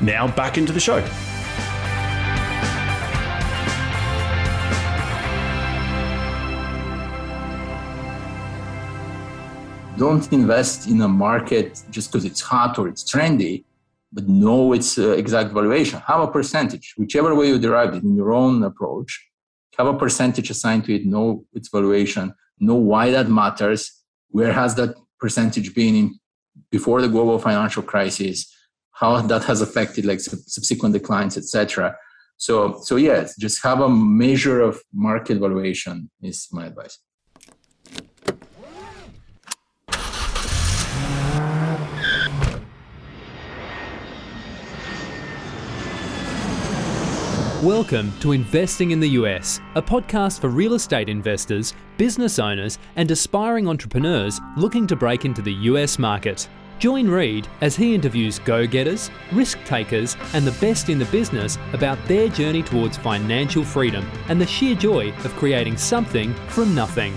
now back into the show. Don't invest in a market just because it's hot or it's trendy, but know its uh, exact valuation. Have a percentage, whichever way you derived it in your own approach. Have a percentage assigned to it, know its valuation, know why that matters, where has that percentage been in before the global financial crisis, how that has affected like subsequent declines, etc. So, so yes, just have a measure of market valuation is my advice. Welcome to Investing in the US, a podcast for real estate investors, business owners, and aspiring entrepreneurs looking to break into the US market. Join Reed as he interviews go getters, risk takers, and the best in the business about their journey towards financial freedom and the sheer joy of creating something from nothing.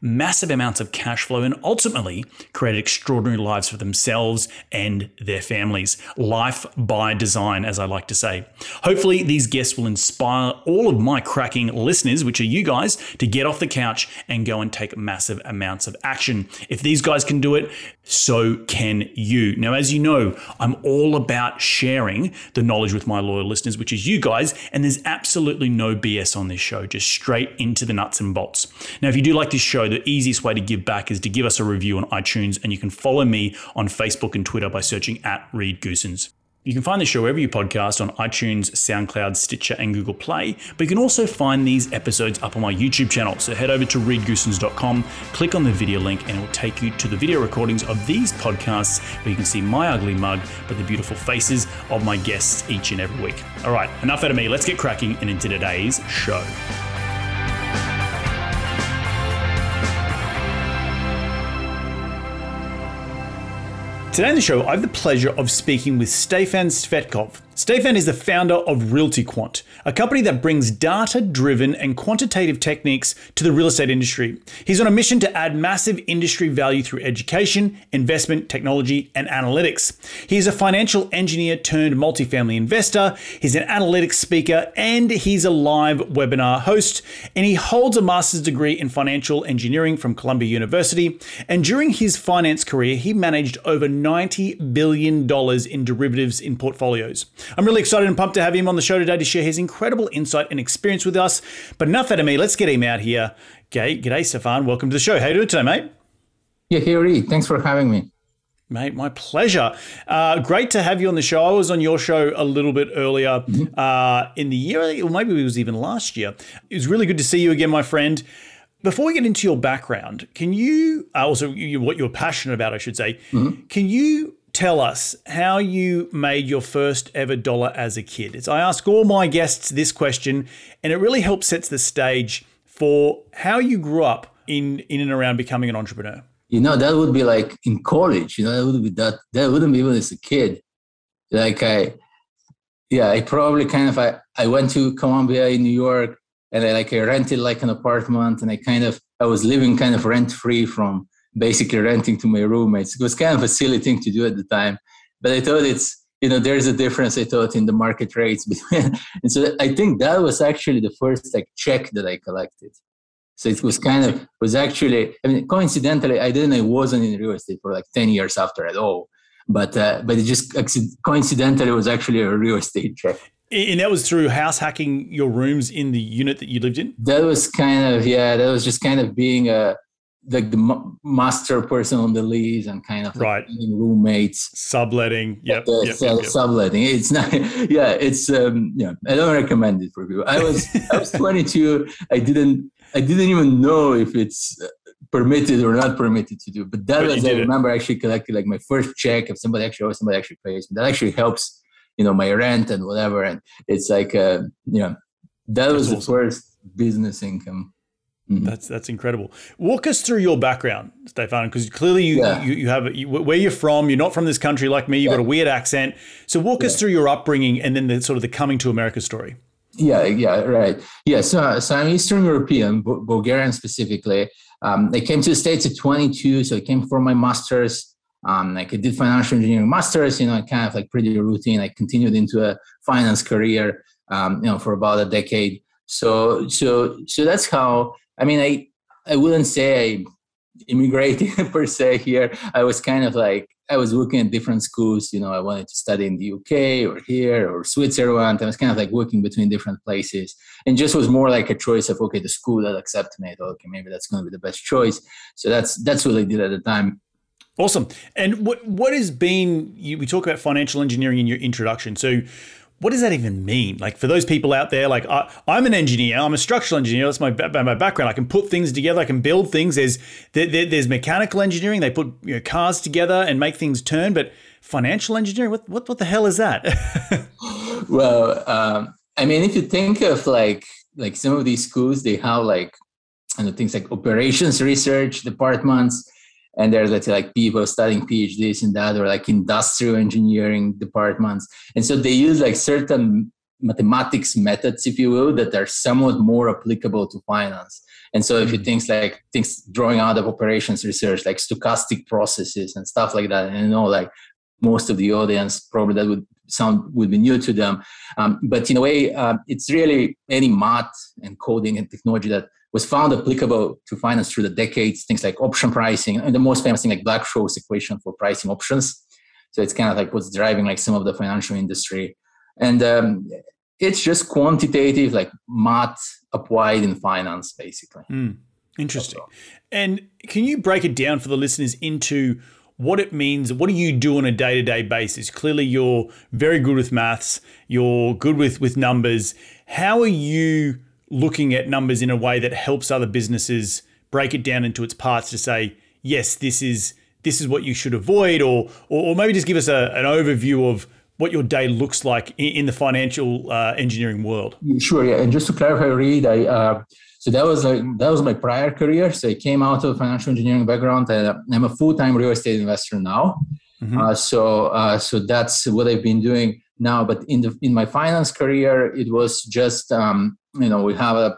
massive amounts of cash flow, and ultimately created extraordinary lives for themselves and their families. Life by design, as I like to say. Hopefully, these guests will inspire all of my cracking listeners, which are you guys, to get off the couch and go and take massive amounts of action. If these guys can do it, so can you. Now, as you know, I'm all about sharing the knowledge with my loyal listeners, which is you guys, and there's absolutely no BS on this show, just straight into the nuts and bolts. Now, if you do like this show, the easiest way to give back is to give us a review on iTunes, and you can follow me on Facebook and Twitter by searching at Reed Goosens. You can find the show wherever you podcast on iTunes, SoundCloud, Stitcher, and Google Play. But you can also find these episodes up on my YouTube channel. So head over to reedgoosens.com, click on the video link, and it will take you to the video recordings of these podcasts where you can see my ugly mug, but the beautiful faces of my guests each and every week. All right, enough out of me. Let's get cracking and into today's show. Today on the show, I have the pleasure of speaking with Stefan Tsvetkov. Stefan is the founder of RealtyQuant, a company that brings data driven and quantitative techniques to the real estate industry. He's on a mission to add massive industry value through education, investment, technology, and analytics. He is a financial engineer turned multifamily investor, he's an analytics speaker, and he's a live webinar host. And he holds a master's degree in financial engineering from Columbia University. And during his finance career, he managed over $90 billion in derivatives in portfolios. I'm really excited and pumped to have him on the show today to share his incredible insight and experience with us. But enough out of me. Let's get him out here. Okay, g'day, Stefan. Welcome to the show. How you doing today, mate? Yeah, here, Reed. Thanks for having me. Mate, my pleasure. Uh, great to have you on the show. I was on your show a little bit earlier mm-hmm. uh, in the year, or maybe it was even last year. It was really good to see you again, my friend. Before we get into your background, can you uh, also you, what you're passionate about, I should say, mm-hmm. can you tell us how you made your first ever dollar as a kid. It's, I ask all my guests this question, and it really helps sets the stage for how you grew up in in and around becoming an entrepreneur. You know, that would be like in college. You know, that would be that that wouldn't be even as a kid. Like I, yeah, I probably kind of I I went to Columbia in New York, and I like I rented like an apartment, and I kind of I was living kind of rent free from basically renting to my roommates. It was kind of a silly thing to do at the time, but I thought it's you know there's a difference I thought in the market rates between, and so I think that was actually the first like check that I collected. So it was kind of was actually I mean coincidentally I didn't I wasn't in real estate for like ten years after at all. but uh, but it just coincidentally was actually a real estate check. And that was through house hacking your rooms in the unit that you lived in. That was kind of yeah. That was just kind of being a like the master person on the lease and kind of like roommates. Subletting. Yep, uh, yep, yep, subletting. It's not yeah it's um yeah i don't recommend it for people. I was i was 22 i didn't i didn't even know if it's uh, permitted or not permitted to do but that but was i remember it. actually collected like my first check if somebody actually owes somebody actually pays me. That actually helps you know my rent and whatever and it's like uh you know that was the first business income Mm-hmm. That's that's incredible. Walk us through your background, Stefan, because clearly you, yeah. you, you have you, where you're from. You're not from this country like me. You've yeah. got a weird accent. So walk yeah. us through your upbringing and then the sort of the coming to America story. Yeah, yeah, right. Yeah, so so I'm Eastern European, Bulgarian specifically. Um, I came to the States at 22, so I came for my master's. Um, like I did financial engineering masters, you know, kind of like pretty routine. I continued into a finance career, um, you know, for about a decade. So so so that's how I mean, I I wouldn't say I immigrated per se here. I was kind of like I was looking at different schools. You know, I wanted to study in the UK or here or Switzerland. I was kind of like working between different places, and just was more like a choice of okay, the school that accepted me. okay, maybe that's going to be the best choice. So that's that's what I did at the time. Awesome. And what what has been? You, we talk about financial engineering in your introduction. So what does that even mean? Like for those people out there, like I, am an engineer, I'm a structural engineer. That's my my background. I can put things together. I can build things. There's there, there's mechanical engineering. They put you know, cars together and make things turn. But financial engineering, what what what the hell is that? well, um, I mean, if you think of like like some of these schools, they have like know things like operations research departments and there's let's say like people studying phds in that or like industrial engineering departments. And so they use like certain mathematics methods if you will that are somewhat more applicable to finance. And so if you mm. think like things drawing out of operations research like stochastic processes and stuff like that and you know like most of the audience probably that would sound would be new to them. Um, but in a way uh, it's really any math and coding and technology that was found applicable to finance through the decades, things like option pricing, and the most famous thing like Black-Scholes equation for pricing options. So it's kind of like what's driving like some of the financial industry. And um, it's just quantitative, like math applied in finance, basically. Mm, interesting. And can you break it down for the listeners into what it means? What do you do on a day to day basis? Clearly, you're very good with maths, you're good with, with numbers. How are you looking at numbers in a way that helps other businesses break it down into its parts to say, yes, this is this is what you should avoid, or or, maybe just give us a, an overview of what your day looks like in, in the financial uh, engineering world. Sure, yeah. And just to clarify, Reed, I uh, so that was like that was my prior career. So I came out of a financial engineering background, and I'm a full time real estate investor now. Mm-hmm. Uh, so uh, so that's what I've been doing now. But in the in my finance career, it was just um, you know we have a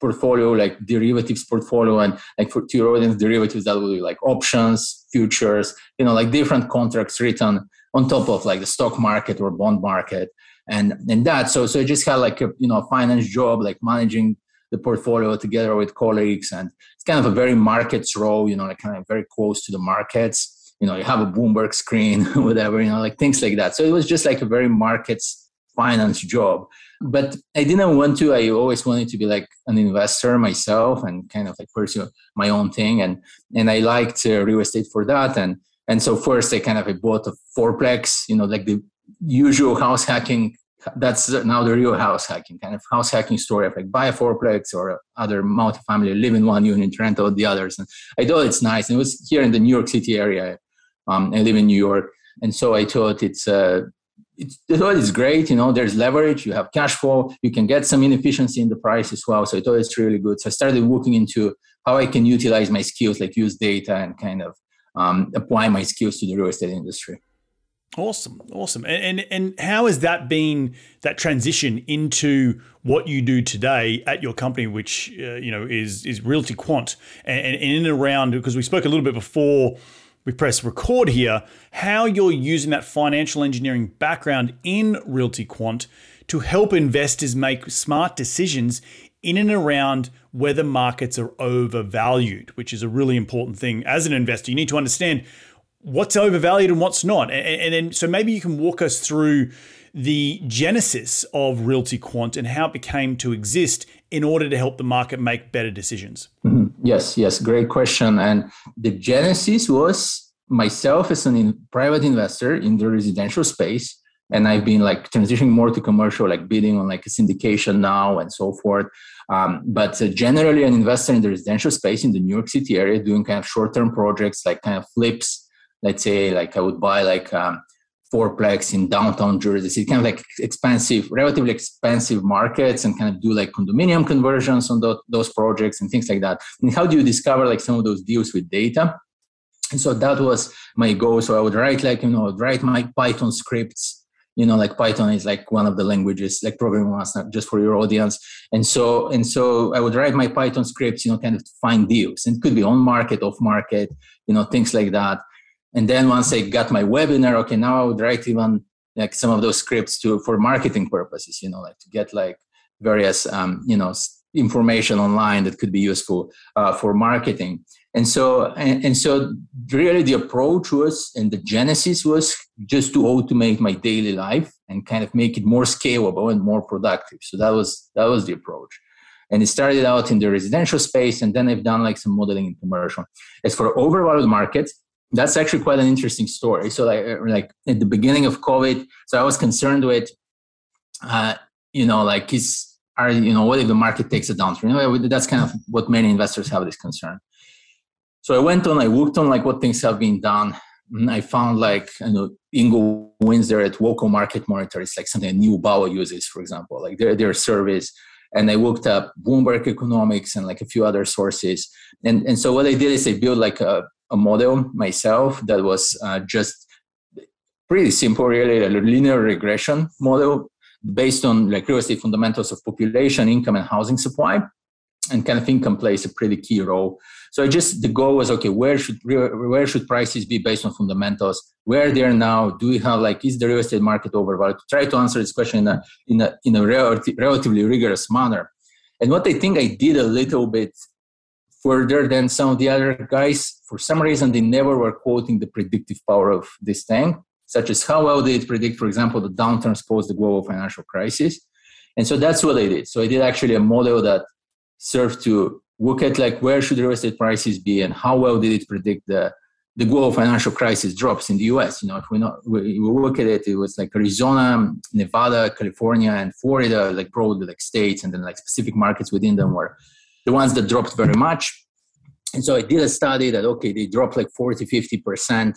portfolio like derivatives portfolio and like for two audience derivatives that would be like options futures you know like different contracts written on top of like the stock market or bond market and and that. So so I just had like a you know finance job like managing the portfolio together with colleagues and it's kind of a very markets role you know like kind of very close to the markets. You know you have a bloomberg screen whatever you know like things like that. So it was just like a very markets finance job but i didn't want to. I always wanted to be like an investor myself and kind of like pursue my own thing and and i liked uh, real estate for that and and so first i kind of I bought a fourplex you know like the usual house hacking. That's now the real house hacking kind of house hacking story of like buy a fourplex or other multifamily live in one unit rent out the others and i thought it's nice. And it was here in the new york city area. Um, i live in new york and so i thought it's uh, it's, it's great. You know, there's leverage. You have cash flow. You can get some inefficiency in the price as well. So I thought it's really good. So I started looking into how I can utilize my skills, like use data and kind of um, apply my skills to the real estate industry. Awesome, awesome. And, and and how has that been that transition into what you do today at your company, which uh, you know is is Realty Quant, and, and in and around because we spoke a little bit before we press record here, how you're using that financial engineering background in Realty Quant to help investors make smart decisions in and around whether markets are overvalued, which is a really important thing. As an investor, you need to understand what's overvalued and what's not. And, then, so maybe you can walk us through the genesis of Realty Quant and how it became to exist in order to help the market make better decisions. Mm-hmm. Yes, yes, great question. And the genesis was myself as a in, private investor in the residential space. And I've been like transitioning more to commercial, like bidding on like a syndication now and so forth. Um, but uh, generally, an investor in the residential space in the New York City area, doing kind of short-term projects, like kind of flips. Let's say, like I would buy like um, fourplex in downtown Jersey City, kind of like expensive, relatively expensive markets, and kind of do like condominium conversions on the, those projects and things like that. And how do you discover like some of those deals with data? And so that was my goal. So I would write like you know, write my Python scripts you know like python is like one of the languages like programming was not just for your audience and so and so i would write my python scripts you know kind of find deals and it could be on market off market you know things like that and then once I got my webinar, okay, now I would write even like some of those scripts to for marketing purposes, you know, like to get like various um, you know information online that could be useful uh, for marketing. And so and, and so really the approach was and the genesis was just to automate my daily life and kind of make it more scalable and more productive. So that was that was the approach and it started out in the residential space and then i've done like some modeling in commercial as for overvalued markets that's actually quite an interesting story. So like uh, like at the beginning of COVID, so I was concerned with, uh, you know, like is are you know what if the market takes a downturn? You know, that's kind of what many investors have this concern. So I went on, I looked on like what things have been done. And I found like you know Ingo Winzer at Local Market Monitor. It's like something Neal Bawa uses, for example, like their their service. And I looked up Bloomberg Economics and like a few other sources. And and so what I did is I built like a a model myself that was uh, just pretty simple, really, a linear regression model based on like real estate fundamentals of population, income, and housing supply. And kind of income plays a pretty key role. So I just the goal was okay, where should where should prices be based on fundamentals? Where they are now? Do we have like is the real estate market overvalued? Try to answer this question in a in a in a relatively rigorous manner. And what I think I did a little bit further than some of the other guys. For some reason, they never were quoting the predictive power of this thing, such as how well did it predict, for example, the downturns post the global financial crisis. And so that's what I did. So I did actually a model that served to look at like where should real estate prices be and how well did it predict the the global financial crisis drops in the U.S. You know, if we not we, we look at it, it was like Arizona, Nevada, California, and Florida, like probably like states, and then like specific markets within them were the ones that dropped very much. And so I did a study that, okay, they dropped like 40, 50%.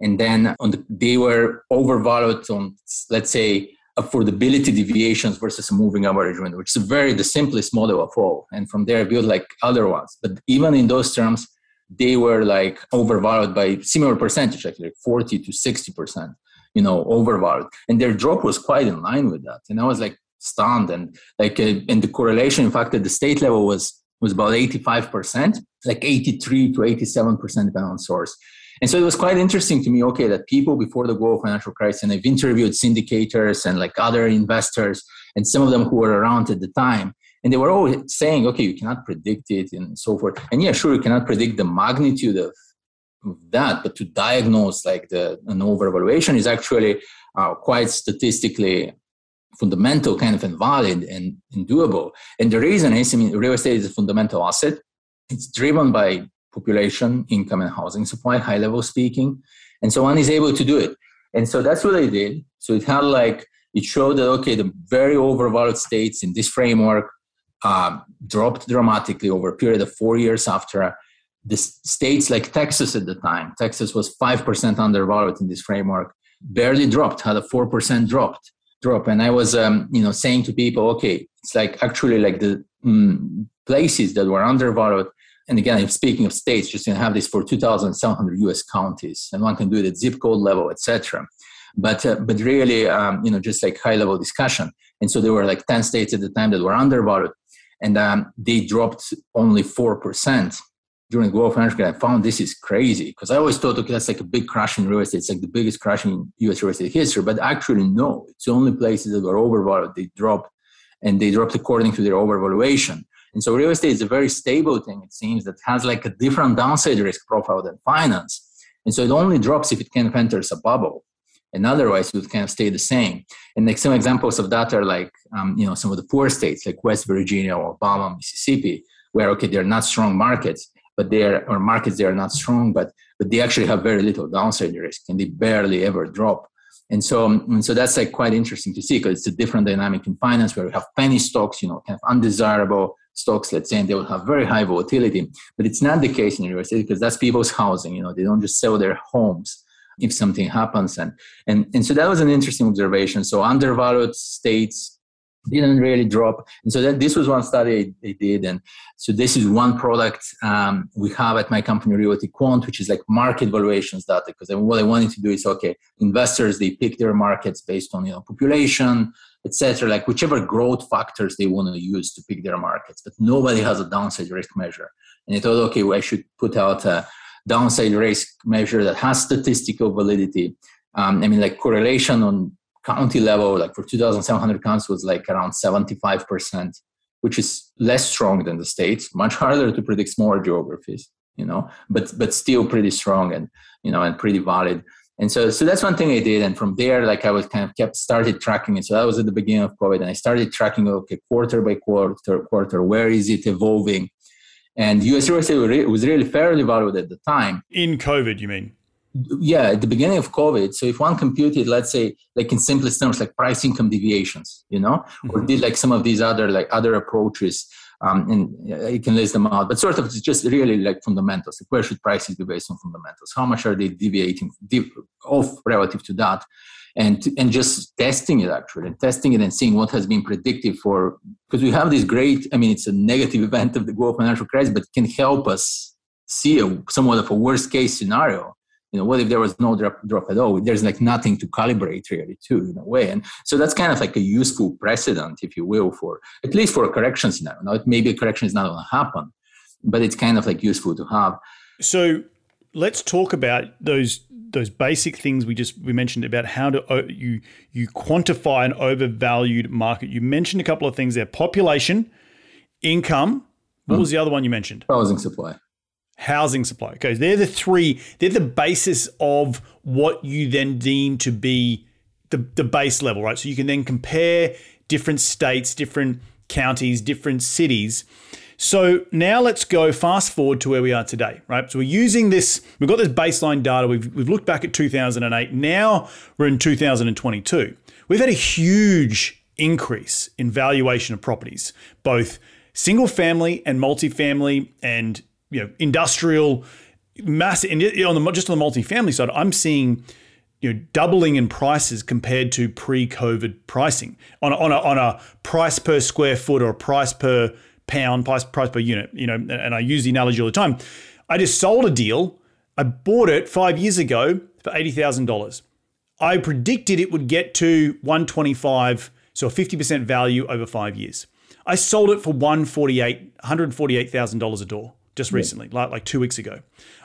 And then on the, they were overvalued on, let's say, affordability deviations versus moving average which is very the simplest model of all. And from there, I built like other ones. But even in those terms, they were like overvalued by similar percentage, like, like 40 to 60%, you know, overvalued. And their drop was quite in line with that. And I was like stunned. And like, uh, and the correlation, in fact, at the state level was was about 85%, like 83 to 87% depending on source. And so it was quite interesting to me, okay, that people before the global financial crisis, and I've interviewed syndicators and like other investors and some of them who were around at the time, and they were all saying, okay, you cannot predict it and so forth. And yeah, sure, you cannot predict the magnitude of, that, but to diagnose like the an overvaluation is actually uh, quite statistically fundamental kind of invalid and, and doable. And the reason is, I mean, real estate is a fundamental asset. It's driven by population, income, and housing supply, high level speaking. And so one is able to do it. And so that's what I did. So it had like, it showed that, okay, the very overvalued states in this framework uh, dropped dramatically over a period of four years after the states like Texas at the time. Texas was 5% undervalued in this framework, barely dropped, had a 4% dropped drop and i was um, you know saying to people okay it's like actually like the mm, places that were undervalued. And again i'm speaking of states just to have this for 2700 us counties and one can do it at zip code level etc but uh, but really um, you know just like high level discussion. And so there were like 10 states at the time that were undervalued. And um, they dropped only 4% during the global financial crisis, I found this is crazy because I always thought, okay, that's like a big crash in real estate. It's like the biggest crash in U.S. real estate history. But actually, no. It's the only places that were overvalued. They dropped, and they dropped according to their overvaluation. And so real estate is a very stable thing, it seems, that has like a different downside risk profile than finance. And so it only drops if it kind of enters a bubble. And otherwise, it would kind of stay the same. And like some examples of that are like, um, you know, some of the poor states like West Virginia or Alabama, Mississippi, where, okay, they're not strong markets, but they're, or markets they are not strong, but, but they actually have very little downside risk and they barely ever drop. And so, and so that's like quite interesting to see because it's a different dynamic in finance where we have penny stocks, you know, kind of undesirable stocks, let's say, and they will have very high volatility. But it's not the case in real estate because that's people's housing. You know, they don't just sell their homes if something happens. And and and so that was an interesting observation. So undervalued states didn't really drop. And so that this was one study they did. And so this is one product um, we have at my company, Realty Quant, which is like market valuations data. Because what I wanted to do is, okay, investors, they pick their markets based on, you know, population, etc. like whichever growth factors they want to use to pick their markets. But nobody has a downside risk measure. And I thought, okay, well, I should put out a downside risk measure that has statistical validity. Um, I mean, like correlation on county level, like for 2,700 counties, was like around 75%, which is less strong than the states. Much harder to predict smaller geographies, you know, but but still pretty strong and you know and pretty valid. And so so that's one thing I did. And from there, like I was kind of kept started tracking it. So that was at the beginning of COVID, and I started tracking okay quarter by quarter quarter where is it evolving. And US real estate was really fairly valued at the time. In COVID, you mean? Yeah at the beginning of covid so if one computed let's say like in simplest terms like price income deviations you know mm-hmm. or did like some of these other like other approaches um, and you can list them out but sort of it's just really like fundamentals like where should prices be based on fundamentals how much are they deviating off relative to that and and just testing it actually and testing it and seeing what has been predictive for because we have this great i mean it's a negative event of the global financial crisis but can help us see a somewhat of a worst case scenario you know what if there was no drop, drop at all? There's like nothing to calibrate really too in a way. And so that's kind of like a useful precedent if you will for at least for a correction scenario. Now maybe a correction is not going to happen but it's kind of like useful to have. So let's talk about those those basic things we just we mentioned about how to you you quantify an overvalued market. You mentioned a couple of things there. Population income what hmm. was the other one you mentioned? Housing supply housing supply. Okay, they're the three, they're the basis of what you then deem to be the, the base level, right? So you can then compare different states, different counties, different cities. So now let's go fast forward to where we are today, right? So we're using this, we've got this baseline data, we've, we've looked back at 2008, now we're in 2022. We've had a huge increase in valuation of properties, both single family and multifamily and you know industrial mass on the just on the multifamily side, I'm seeing you know doubling in prices compared to pre-COVID pricing on a, on a, on a price per square foot or a price per pound, price price per unit. You know, and I use the analogy all the time. I just sold a deal. I bought it five years ago for eighty thousand dollars. I predicted it would get to one twenty five, so a fifty percent value over five years. I sold it for one forty eight, one hundred forty eight thousand dollars a door just recently, yeah. like like two weeks ago.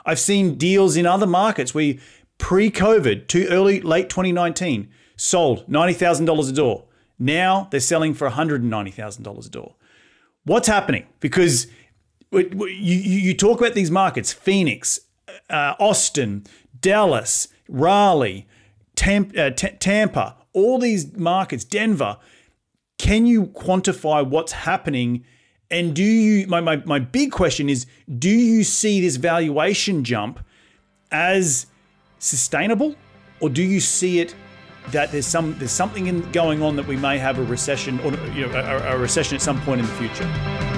I've seen deals in other markets where pre-COVID, too early, late 2019, sold ninety thousand dollars a door. Now they're selling for one hundred and ninety thousand dollars a door. What's happening? Because you you talk about these markets: Phoenix, uh, Austin, Dallas, Raleigh, uh, Tampa, all these markets, Denver. Can you quantify what's happening? And do you, my, my, my big question is, do you see this valuation jump as sustainable or do you see it that there's some there's something in, going on that we may have a recession or you know, a, a recession at some point in the future?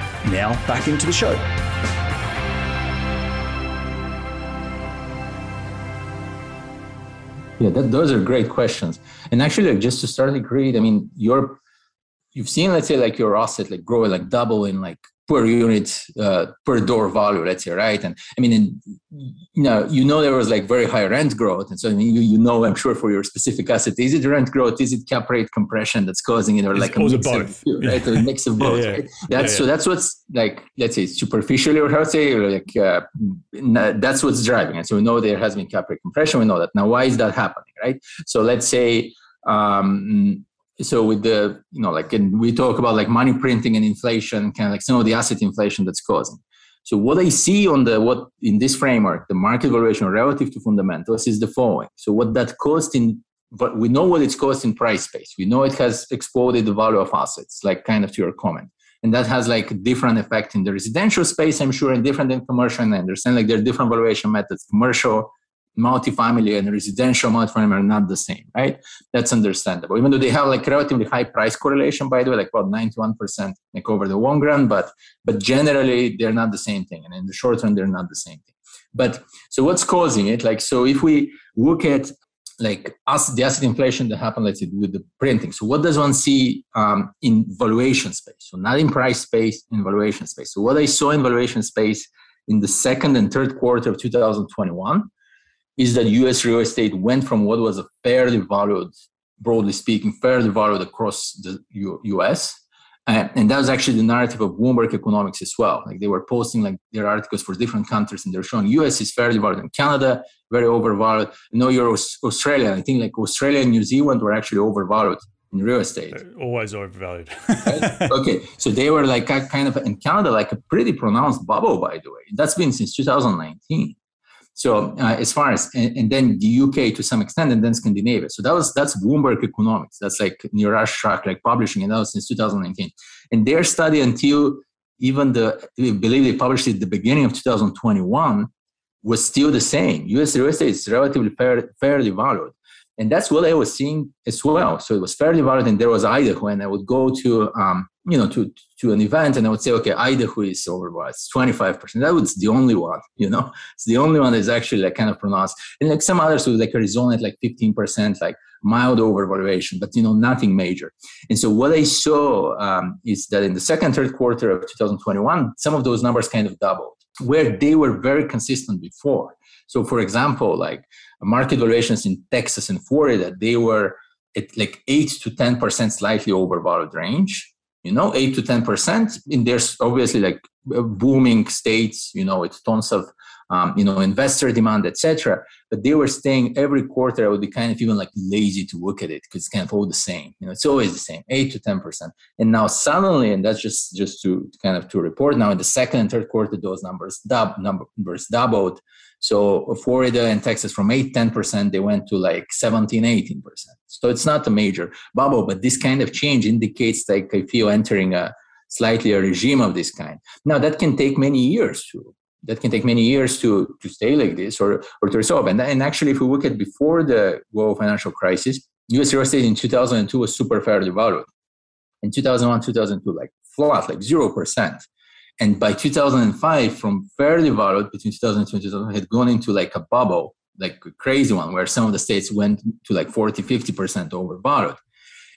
Now, back into the show. Yeah, that, those are great questions. And actually, like, just to start like great, I mean, you're you've seen, let's say, like your asset like grow like double in like per unit uh, per door value let's say right? And i mean in, you know you know there was like very high rent growth. And so I mean, you, you know i'm sure for your specific asset is it rent growth? Is it cap rate compression that's causing it or like a mix of both. of right? A mix of both yeah, yeah. right? That's yeah, so that's what's like let's say superficially or how to say like uh, that's what's driving it. So we know there has been cap rate compression. We know that. Now why is that happening right? So let's say um, so with the you know like and we talk about like money printing and inflation kind of like some of the asset inflation that's causing. So what i see on the what in this framework the market valuation relative to fundamentals is the following. So what that cost in but we know what it's cost in price space. We know it has exploded the value of assets like kind of to your comment. And that has like different effect in the residential space i'm sure and different than commercial and i understand like there are different valuation methods commercial multifamily and residential multifamily are not the same, right? That's understandable. Even though they have like relatively high price correlation, by the way, like about 91% like over the long run, but but generally they're not the same thing. And in the short term, they're not the same thing. But so what's causing it? Like, so if we look at like us, the asset inflation that happened, let's say with the printing. So what does one see um, in valuation space? So not in price space, in valuation space. So what I saw in valuation space in the second and third quarter of 2021 is that US real estate went from what was a fairly valued, broadly speaking, fairly valued across the U- US. Uh, and that was actually the narrative of Bloomberg Economics as well. Like they were posting like their articles for different countries, and they're showing US is fairly valued, and Canada very overvalued. No, you're Australia. I think like Australia and New Zealand were actually overvalued in real estate. always overvalued. right? Okay, so they were like kind of in Canada like a pretty pronounced bubble, by the way. That's been since 2019. So uh, as far as and, and, then the UK to some extent, and then Scandinavia. So that was that's Bloomberg Economics. That's like Niraj Shah like publishing, and that was since 2019. And their study until even the we believe they published it at the beginning of 2021 was still the same. U.S. real estate is relatively fair, fairly valued, and that's what I was seeing as well. So it was fairly valued, and there was Idaho, and I would go to um, you know to to an event and i would say okay idaho is overvalued it's 25% that was the only one you know? It's the only one that's actually like kind of pronounced. And like some others would like arizona at like 15% like mild overvaluation but you know nothing major. And so what i saw um, is that in the second third quarter of 2021 some of those numbers kind of doubled where they were very consistent before so for example like market valuations in texas and florida they were at like 8 to 10% slightly overvalued range you know, eight to ten percent. And there's obviously like booming states, you know, with tons of um, you know investor demand, etc. But they were staying every quarter. I would be kind of even like lazy to look at it because it's kind of all the same. You know, it's always the same, eight to ten percent. And now suddenly, and that's just just to kind of to report now in the second and third quarter, those numbers dub numbers doubled. So Florida and Texas from 8, 10%, they went to like 17, 18%. So it's not a major bubble, but this kind of change indicates like I feel entering a slightly a regime of this kind. Now that can take many years to that can take many years to to stay like this or or to resolve. And, and actually, if we look at before the global financial crisis, U.S. real estate in 2002 was super fairly valued. In 2001, 2002, like flat, like zero percent. And by 2005, from fairly valued between 2002 and 2000, had gone into like a bubble, like a crazy one, where some of the states went to like 40, 50% overvalued.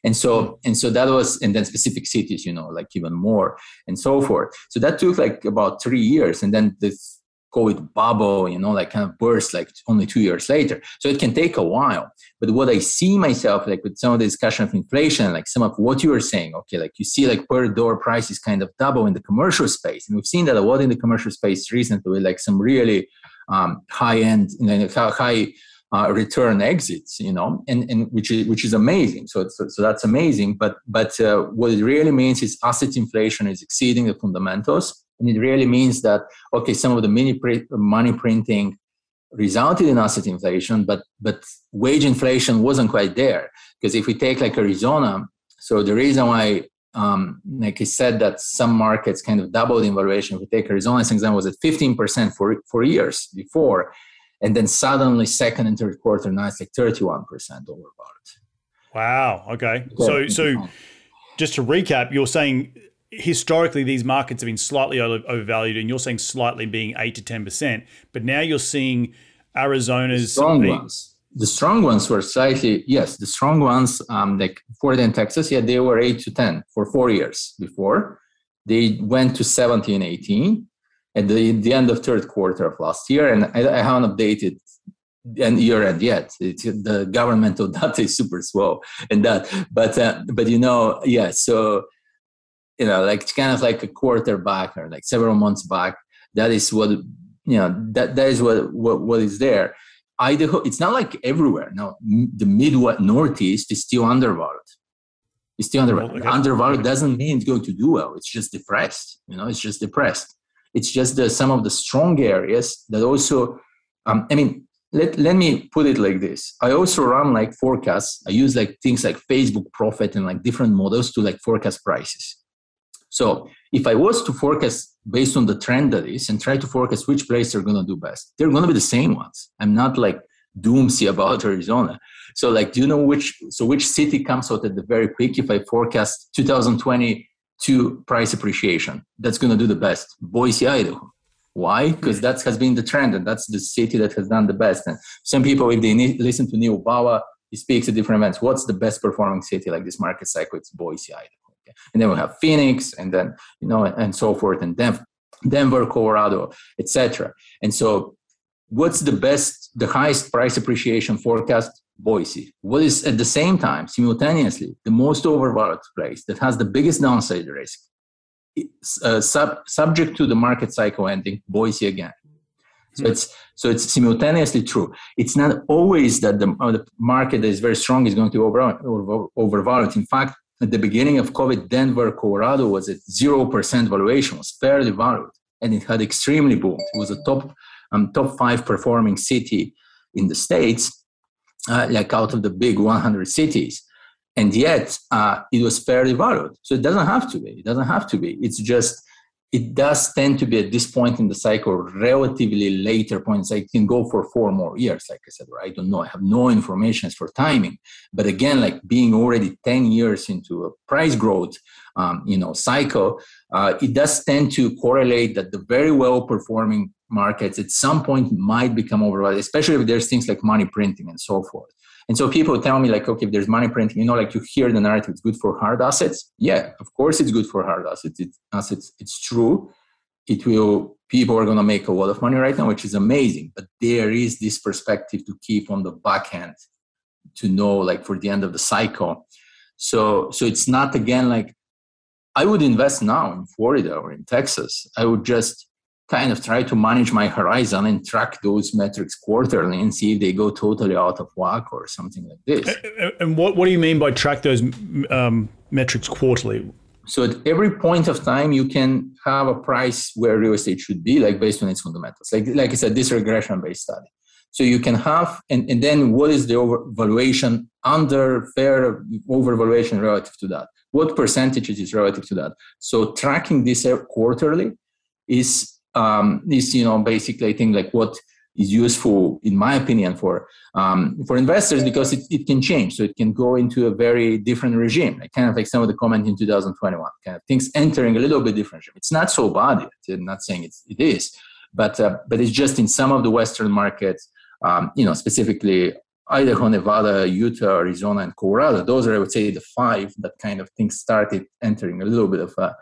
And so, hmm. and so that was, and then specific cities, you know, like even more and so forth. So that took like about three years. And then this COVID bubble, you know, like kind of burst like only two years later. So it can take a while. But what I see myself, like with some of the discussion of inflation, like some of what you were saying, okay, like you see like per door prices kind of double in the commercial space. And we've seen that a lot in the commercial space recently, like some really um, high end, you know, high uh, return exits, you know, and, and which is which is amazing. So so, so that's amazing. But but uh, what it really means is asset inflation is exceeding the fundamentals and it really means that, okay, some of the mini money printing resulted in asset inflation, but, but wage inflation wasn't quite there. Because if we take like Arizona, so the reason why, um, like I said, that some markets kind of doubled in valuation, if we take Arizona as an example, was at 15% for, for years before. And then suddenly second and third quarter, now it's like 31% overvalued. Wow. Okay. So, so just to recap, you're saying historically these markets have been slightly overvalued and you're saying slightly being 8 to 10% but now you're seeing arizona's strong ones the strong ones were slightly yes the strong ones um, like florida and texas yeah they were 8 to 10 for four years before they went to 17, 18 at the, the end of third quarter of last year. And I, I haven't updated and year end yet. the governmental data is super slow and that, but uh, but you know, yeah. So you know, like it's kind of like a quarter back or like several months back. That is what you know. That that is what what, what is there. Idaho. It's not like everywhere. No, the Midwest Northeast is still undervalued. It's still undervalued. Okay. Undervalued doesn't mean it's going to do well. It's just depressed. You know, it's just depressed. It's just some of the strong areas that also. Um, I mean, let, let me put it like this. I also run like forecasts. I use like things like Facebook Prophet and like different models to like forecast prices. So if i was to forecast based on the trend that is and try to forecast which place are going to do best they're going to be the same ones. I'm not like doomsy about arizona. So like do you know which so which city comes out at the very quick if i forecast 2022 price appreciation that's going to do the best boise idaho why? Because that has been the trend, and that's the city that has done the best. And some people, if they listen to Neal Bawa, he speaks at different events. What's the best performing city like this market cycle? It's Boise, Idaho. Okay? And then we have Phoenix, and then you know, and so forth, and Denver, Denver Colorado, etc. And so, what's the best, the highest price appreciation forecast? Boise. What is at the same time, simultaneously, the most overvalued place that has the biggest downside risk? uh, sub, subject to the market cycle ending, Boise again. So hmm. it's so it's simultaneously true. It's not always that the, uh, the market that is very strong is going to over, over overvalue. In fact, at the beginning of COVID, Denver, Colorado was at zero percent valuation, was fairly valued, and it had extremely boomed. It was a top um, top five performing city in the states, uh, like out of the big 100 cities and yet uh, it was fairly valued. So it doesn't have to be. It doesn't have to be. It's just it does tend to be at this point in the cycle, relatively later points. I can go for four more years, like I said, I don't know. I have no information as for timing. But again, like being already 10 years into a price growth, um, you know, cycle, uh, it does tend to correlate that the very well performing markets at some point might become overvalued, especially if there's things like money printing and so forth. And so people tell me like, okay, if there's money printing, you know, like you hear the narrative, it's good for hard assets. Yeah, of course it's good for hard assets. It's assets. It's true. It will. People are going to make a lot of money right now, which is amazing. But there is this perspective to keep on the back end to know, like for the end of the cycle. So, so it's not again like I would invest now in Florida or in Texas. I would just kind of try to manage my horizon and track those metrics quarterly and see if they go totally out of whack or something like this. And what, what do you mean by track those um, metrics quarterly? So at every point of time, you can have a price where real estate should be, like based on its fundamentals. Like, like I said, this regression-based study. So you can have, and, and then what is the over valuation under fair overvaluation relative to that? What percentage is relative to that? So tracking this quarterly is um, is you know basically I think like what is useful in my opinion for um, for investors because it, it can change. So it can go into a very different regime like kind of like some of the comment in 2021 kind of things entering a little bit different regime. it's not so bad yet. I'm not saying it's, it is but uh, but it's just in some of the western markets um, you know specifically idaho nevada utah arizona and colorado. Those are i would say the five that kind of things started entering a little bit of a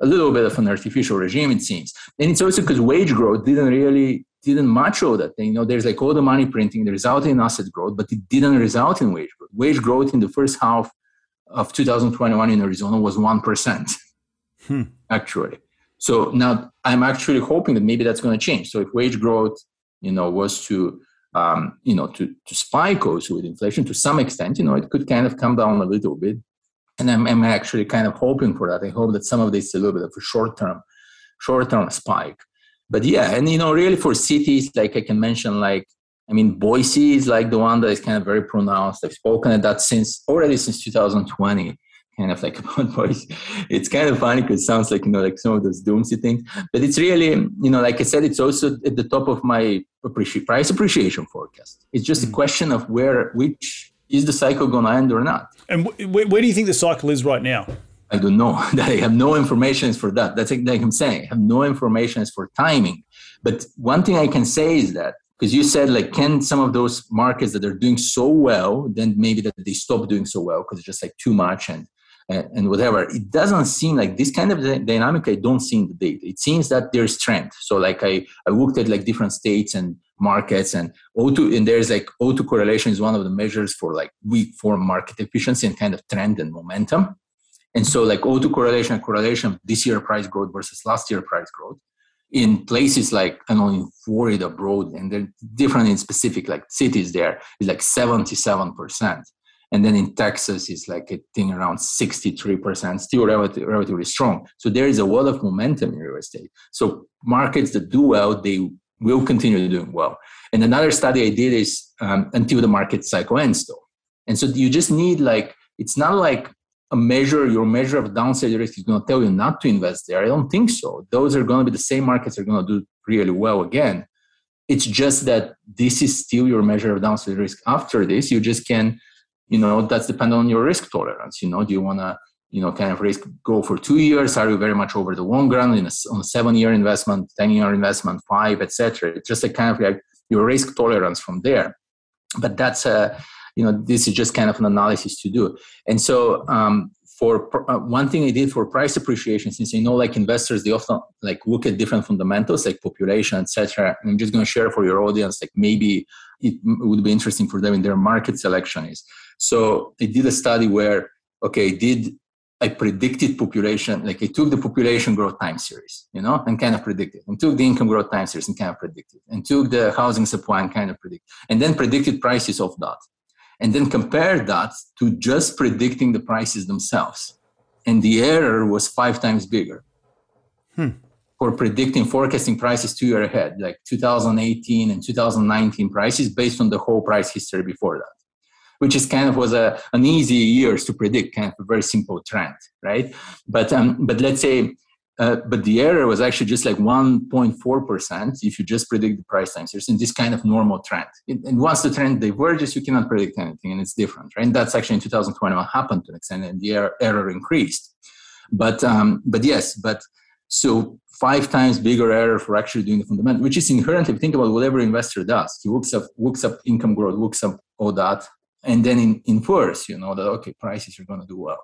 a little bit of an artificial regime, it seems. And it's also because wage growth didn't really didn't match all that. Thing. You know, there's like all the money printing, the result in asset growth, but it didn't result in wage growth. Wage growth in the first half of 2021 in Arizona was one percent, hmm. actually. So now I'm actually hoping that maybe that's going to change. So if wage growth, you know, was to um, you know to to spike also with inflation to some extent, you know, it could kind of come down a little bit and I'm, I'm actually kind of hoping for that. I hope that some of this is a little bit of a short term, short term spike. But yeah, and you know, really for cities, like I can mention, like I mean, Boise is like the one that is kind of very pronounced. I've spoken at that since already since 2020, kind of like about Boise. It's kind of funny because it sounds like you know, like some of those doomsday things. But it's really, you know, like I said, it's also at the top of my appreci- price appreciation forecast. It's just mm-hmm. a question of where which is the cycle going to end or not? And where, where do you think the cycle is right now? I don't know. I have no information for that. That's like I'm saying. I have no information for timing. But one thing I can say is that because you said like can some of those markets that are doing so well then maybe that they stop doing so well because it's just like too much and and, and whatever. It doesn't seem like this kind of dynamic. I don't see in the data. It seems that there's trend. So like I I looked at like different states and markets and O2 and there's like autocorrelation is one of the measures for like weak form market efficiency and kind of trend and momentum. And so like autocorrelation and correlation this year price growth versus last year price growth in places like I know in Florida abroad and they're different in specific like cities there is like 77%. And then in Texas it's like a thing around 63%, still relatively, relatively strong. So there is a lot of momentum in real estate. So markets that do well, they will continue to doing well. And another study I did is um, until the market cycle ends though. And so you just need like, it's not like a measure, your measure of downside risk is going to tell you not to invest there. I don't think so. Those are going to be the same markets are going to do really well again. It's just that this is still your measure of downside risk. After this, you just can, you know, that's dependent on your risk tolerance. You know, do you want to, you know, kind of risk go for two years? Are you very much over the long run in a, on a seven-year investment, ten-year investment, five, etc. It's just a kind of like your risk tolerance from there. But that's a you know this is just kind of an analysis to do and so um, for uh, one thing i did for price appreciation since you know like investors they often like look at different fundamentals like population etc i'm just going to share for your audience like maybe it would be interesting for them in their market selection is so i did a study where okay did I predicted population, like I took the population growth time series, you know, and kind of predicted, and took the income growth time series and kind of predicted, and took the housing supply and kind of predicted, and then predicted prices of that and then compared that to just predicting the prices themselves. And the error was five times bigger hmm. for predicting, forecasting prices two years ahead, like 2018 and 2019 prices based on the whole price history before that, which is kind of was a, an easy years to predict, kind of a very simple trend, right? But, um, but let's say uh, but the error was actually just like 1.4% if you just predict the price time series in this kind of normal trend. It, and once the trend diverges, you cannot predict anything and it's different, right? And that's actually in 2021 happened to an extent and the error, error increased. But, um, but yes, but so five times bigger error for actually doing the fundamental, which is inherently, think about whatever investor does. He looks up, looks up income growth, looks up all that, and then in, infers, you know, that, okay, prices are going to do well.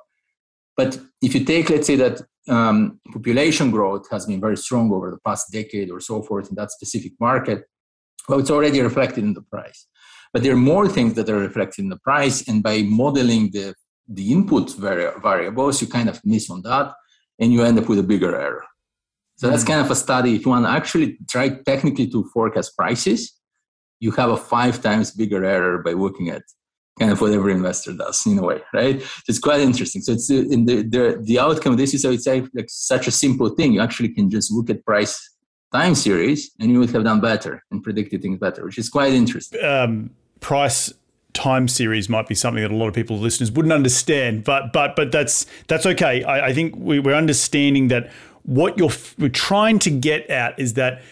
But if you take, let's say that um, population growth has been very strong over the past decade or so forth in that specific market, well, it's already reflected in the price. But there are more things that are reflected in the price, and by modeling the the input vari- variables, you kind of miss on that, and you end up with a bigger error. So that's mm. kind of a study. If you want to actually try technically to forecast prices, you have a five times bigger error by looking at kind of what every investor does in a way, right? It's quite interesting. So it's uh, in the the, the outcome of this is so it's like such a simple thing. You actually can just look at price time series and you would have done better and predicted things better, which is quite interesting. Um, price time series might be something that a lot of people listeners wouldn't understand, but but but that's that's okay. I, I think we, we're understanding that what you're we're trying to get at is that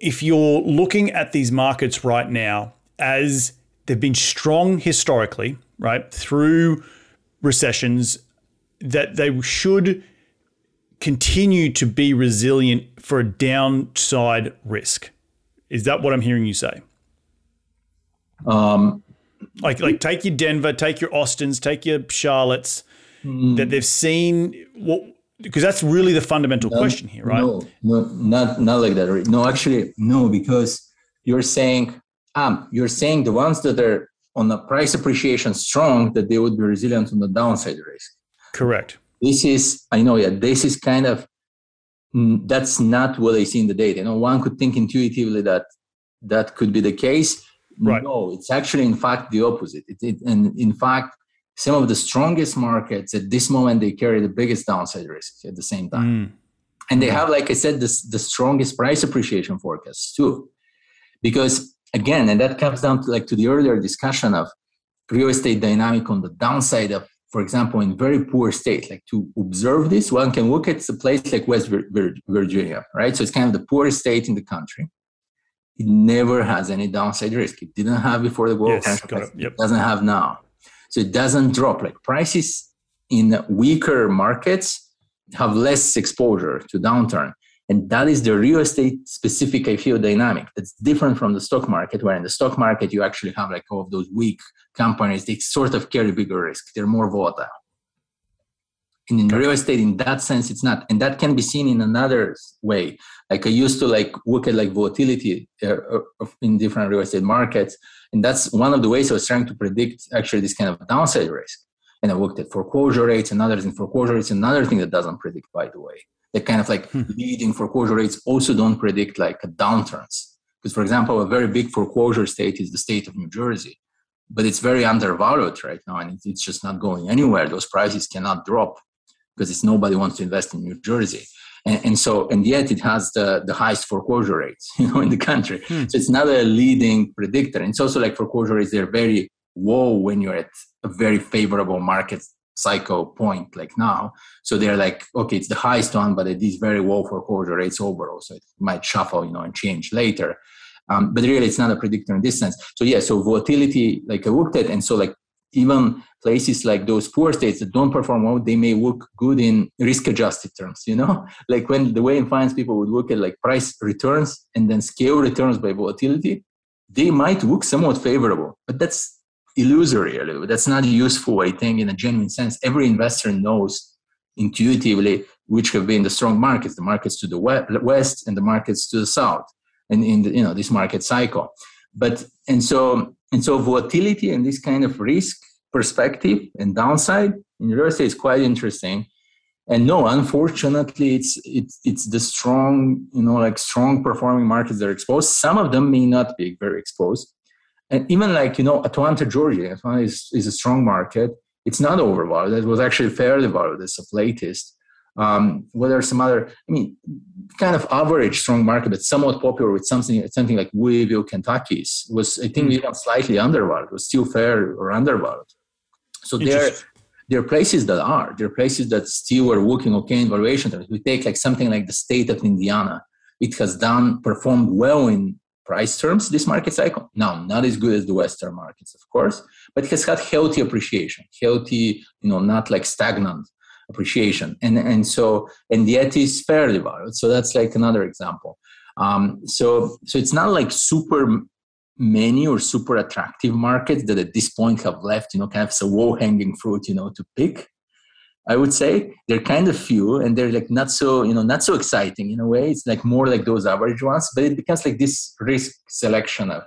if you're looking at these markets right now as they've been strong historically, right, through recessions, that they should continue to be resilient for a downside risk. Is that what I'm hearing you say? Um, like, like take your Denver, take your Austins, take your Charlottes, mm, that they've seen what because that's really the fundamental no, question here, right? No, no, not not like that. No, actually, no, because you're saying um, you're saying the ones that are on the price appreciation strong, that they would be resilient on the downside risk. Correct. This is, I know, yeah, this is kind of, mm, that's not what I see in the data. You know, one could think intuitively that that could be the case. Right. No, it's actually, in fact, the opposite. It, it, and in fact, some of the strongest markets at this moment, they carry the biggest downside risk at the same time. Mm. And they have, like I said, this, the strongest price appreciation forecasts too. Because again, and that comes down to like to the earlier discussion of real estate dynamic on the downside of, for example, in very poor state. Like to observe this, one can look at a place like West Virginia, right? So it's kind of the poorest state in the country. It never has any downside risk. It didn't have before the global yes, financial crisis. It, yep. it doesn't have now. So it doesn't drop. Like prices in weaker markets have less exposure to downturn. And that is the real estate specific, I feel, dynamic. That's different from the stock market, where in the stock market, you actually have like all of those weak companies. They sort of carry bigger risk. They're more volatile. And in real estate in that sense it's not and that can be seen in another way like i used to like look at like volatility uh, in different real estate markets and that's one of the ways i was trying to predict actually this kind of downside risk and i looked at foreclosure rates and others in foreclosure rates another thing that doesn't predict by the way the kind of like hmm. leading foreclosure rates also don't predict like downturns because for example a very big foreclosure state is the state of new jersey but it's very undervalued right now and it's just not going anywhere those prices cannot drop because it's nobody wants to invest in New Jersey. And, and, so, and yet it has the, the highest foreclosure rates, you know, in the country. Hmm. So it's not a leading predictor. And it's also like foreclosure rates, they're very low when you're at a very favorable market cycle point like now. So they're like, okay, it's the highest one, but it is very low for foreclosure rates overall. So it might shuffle, you know, and change later. Um, but really, it's not a predictor in this sense. So yeah, so volatility, like I looked at, and so like even places like those poor states that don't perform well, they may look good in risk-adjusted terms. You know, like when the way in finance people would look at like price returns and then scale returns by volatility, they might look somewhat favorable, but that's illusory. That's not useful. I think in a genuine sense, every investor knows intuitively which have been the strong markets, the markets to the west and the markets to the south, and in the, you know this market cycle. But and so and so volatility and this kind of risk perspective and downside in real estate is quite interesting. And no, unfortunately, it's it's it's the strong, you know, like strong performing markets that are exposed. Some of them may not be very exposed. And even like, you know, Atlanta, Georgia, Atlanta is, is a strong market. It's not overvalued. It was actually fairly valued as of latest. Um, what are some other? I mean, kind of average strong market, but somewhat popular with something something like Louisville, Kentucky's was I think hmm. even slightly undervalued. Was still fair or undervalued. So there, there are places that are. There are places that still are working okay in valuation terms. We take like something like the state of Indiana. It has done performed well in price terms this market cycle. Now, not as good as the Western markets, of course, but it has had healthy appreciation, healthy, you know, not like stagnant appreciation. And and so and yet is fairly valued. So that's like another example. Um, so so it's not like super many or super attractive markets that at this point have left, you know, kind of a low hanging fruit, you know, to pick. I would say they're kind of few and they're like not so, you know, not so exciting in a way. It's like more like those average ones, but it becomes like this risk selection of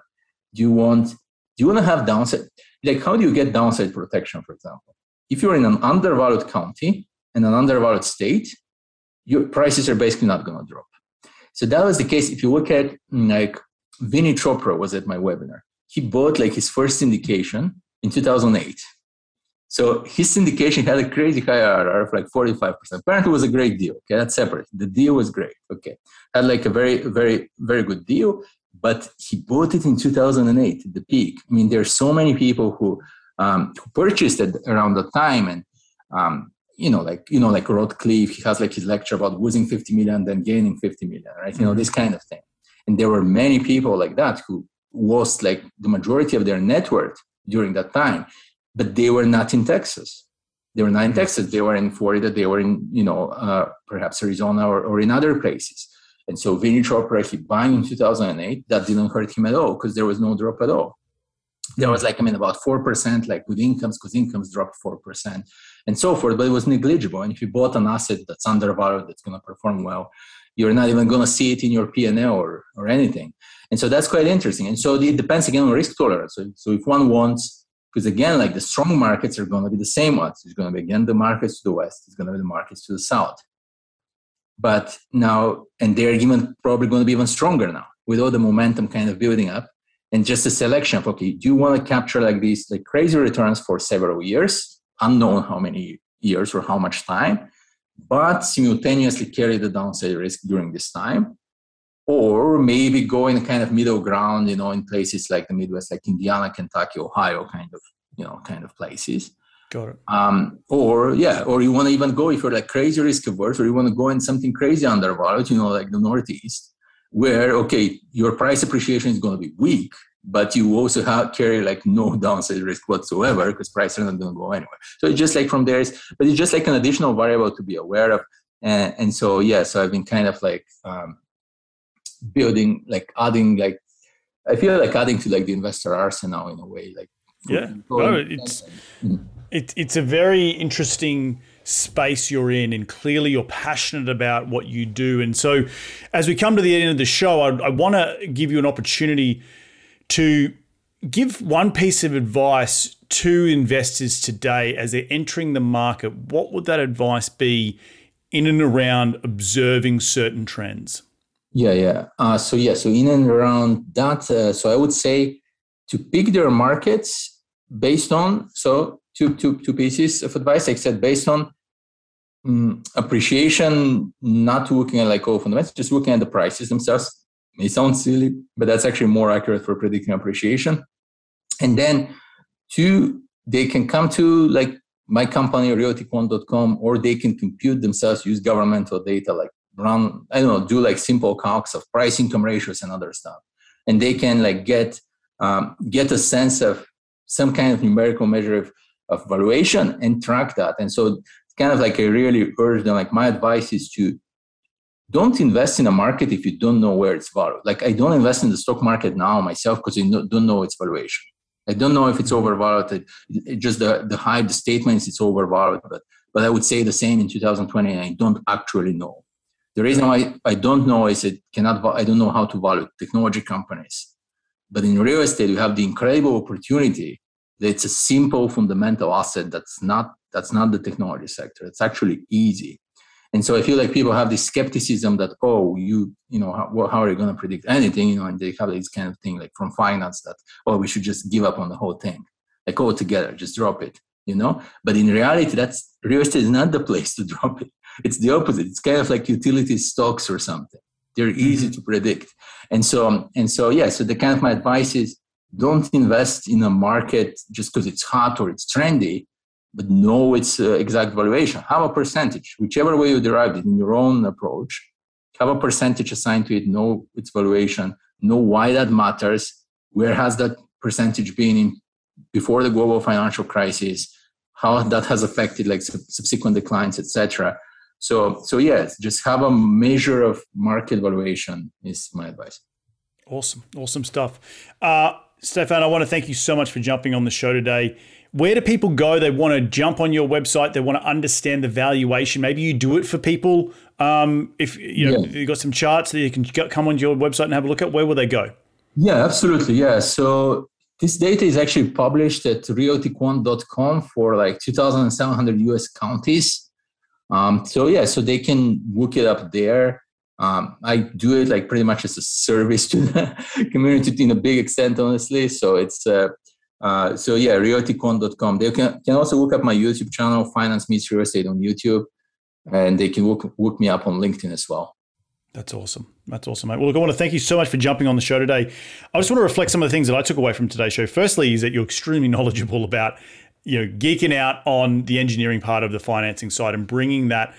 do you want, do you want to have downside? Like, how do you get downside protection, for example? If you're in an undervalued county and an undervalued state, your prices are basically not going to drop. So that was the case. If you look at like Vinney Chopra was at my webinar. He bought like his first syndication in 2008. So his syndication had a crazy high IRR of like 45%. Apparently, it was a great deal. Okay, that's separate. The deal was great. Okay, had like a very, very, very good deal. But he bought it in 2008, the peak. I mean, there are so many people who um, who purchased it around the time, and um, you know, like you know, like Rod Khleif. He has like his lecture about losing 50 million, then gaining 50 million, right? You know, this kind of thing. And there were many people like that who lost like the majority of their net worth during that time, but they were not in Texas. They were not in mm-hmm. Texas. They were in Florida. They were in, you know, uh, perhaps Arizona or, or in other places. And so Vinney Chopra, he buying in 2008, that didn't hurt him at all because there was no drop at all. There was like, I mean, about 4%, like with incomes, because incomes dropped 4% and so forth, but it was negligible. And if you bought an asset that's undervalued, that's going to perform well, you're not even going to see it in your P&L or, or anything. And so that's quite interesting. And so it depends again on risk tolerance. So, so if one wants, because again, like the strong markets are going to be the same ones. It's going to be again the markets to the west. It's going to be the markets to the south. But now, and they're even probably going to be even stronger now with all the momentum kind of building up. And just a selection of okay, do you want to capture like these like crazy returns for several years, unknown how many years or how much time, but simultaneously carry the downside risk during this time or maybe go in a kind of middle ground you know in places like the midwest like indiana kentucky ohio kind of you know kind of places got it um, or yeah or you want to even go if you're like crazy risk averse or you want to go in something crazy undervalued you know like the northeast where okay your price appreciation is going to be weak but you also have carry like no downside risk whatsoever because prices are not going to go anywhere. So it's just like from there, but it's just like an additional variable to be aware of. And, and so yeah, so I've been kind of like um, building, like adding, like I feel like adding to like the investor arsenal in a way, like yeah, no, it's mm-hmm. it, it's a very interesting space you're in, and clearly you're passionate about what you do. And so, as we come to the end of the show, I, I want to give you an opportunity to give one piece of advice to investors today as they're entering the market. What would that advice be in and around observing certain trends? Yeah, yeah. Uh, so yeah, so in and around that, uh, so I would say to pick their markets based on so two two two pieces of advice. I said, based on um, appreciation, not looking at like oh fundamentals, just looking at the prices themselves. May sound silly, but that's actually more accurate for predicting appreciation. And then two, they can come to like my company realtyquant.com or they can compute themselves, use governmental data like run, I don't know, do like simple calcs of price income ratios and other stuff. And they can like get um, get a sense of some kind of numerical measure of, of valuation and track that. And so it's kind of like I really urge them, like my advice is to don't invest in a market if you don't know where it's valued. Like I don't invest in the stock market now myself because I don't know its valuation. I don't know if it's mm-hmm. overvalued. It, just the the hype, the statements, it's overvalued. But but I would say the same in 2020, and I don't actually know. The reason why I don't know is it cannot. I don't know how to value technology companies. But in real estate, you have the incredible opportunity that it's a simple fundamental asset that's not that's not the technology sector. It's actually easy. And so I feel like people have this skepticism that, oh, you, you know, how, how are you going to predict anything? You know, and they have this kind of thing like from finance that, oh, we should just give up on the whole thing, like altogether, just drop it, you know? But in reality, that's real estate is not the place to drop it. It's the opposite. It's kind of like utility stocks or something. They're easy mm-hmm. to predict. And so, and so, yeah, so the kind of my advice is don't invest in a market just because it's hot or it's trendy but know its uh, exact valuation. Have a percentage, whichever way you derive it in your own approach. Have a percentage assigned to it, know its valuation, know why that matters, where has that percentage been in before the global financial crisis, how that has affected like subsequent declines, etc. So, so yes, just have a measure of market valuation is my advice. Awesome, awesome stuff. Uh, Stefan, I want to thank you so much for jumping on the show today where do people go? They want to jump on your website. They want to understand the valuation. Maybe you do it for people. Um, if you know yeah. you've got some charts that you can come on your website and have a look at, where will they go? Yeah, absolutely. Yeah. So this data is actually published at realtyquant.com for like 2,700 US counties. Um, so yeah, so they can look it up there. Um, I do it like pretty much as a service to the community in a big extent, honestly. So it's uh, uh, so yeah, realtyquant.com. They can, can also look up my YouTube channel, Finance Meets Real Estate on YouTube, and they can look, look me up on LinkedIn as well. That's awesome. That's awesome, mate. Well, look, I want to thank you so much for jumping on the show today. I just want to reflect some of the things that I took away from today's show. Firstly, is that you're extremely knowledgeable about, you know, geeking out on the engineering part of the financing side and bringing that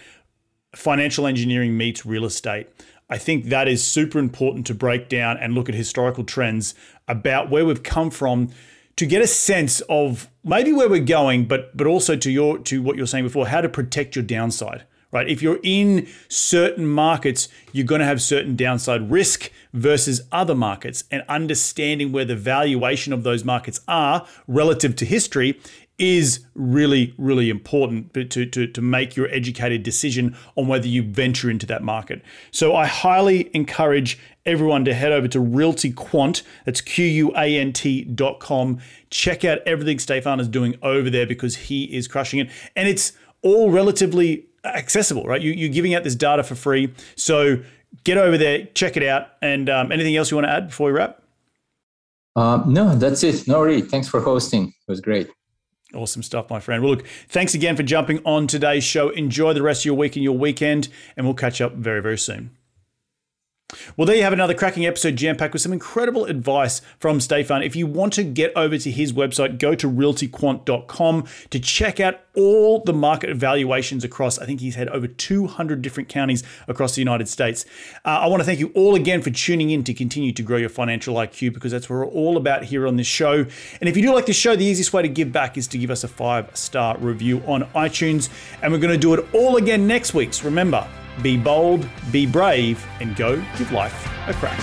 financial engineering meets real estate. I think that is super important to break down and look at historical trends about where we've come from to get a sense of maybe where we're going, but but also to your to what you're saying before, how to protect your downside. Right? If you're in certain markets, you're going to have certain downside risk versus other markets, and understanding where the valuation of those markets are relative to history is really, really important to, to, to make your educated decision on whether you venture into that market. So I highly encourage everyone to head over to Realty Quant. That's Q U A N T dot com. Check out everything Stefan is doing over there because he is crushing it. And it's all relatively accessible, right? You, you're giving out this data for free. So get over there, check it out. And um, anything else you want to add before we wrap? Uh, no, that's it. No, really. Thanks for hosting. It was great. Awesome stuff, my friend. Well, look, thanks again for jumping on today's show. Enjoy the rest of your week and your weekend, and we'll catch up very, very soon. Well, there you have another cracking episode jam packed with some incredible advice from Stefan. If you want to get over to his website, go to realtyquant.com to check out all the market evaluations across. I think he's had over 200 different counties across the United States. Uh, I want to thank you all again for tuning in to continue to grow your financial IQ because that's what we're all about here on this show. And if you do like this show, the easiest way to give back is to give us a five star review on iTunes. And we're going to do it all again next week. So remember, be bold, be brave, and go give life a crack.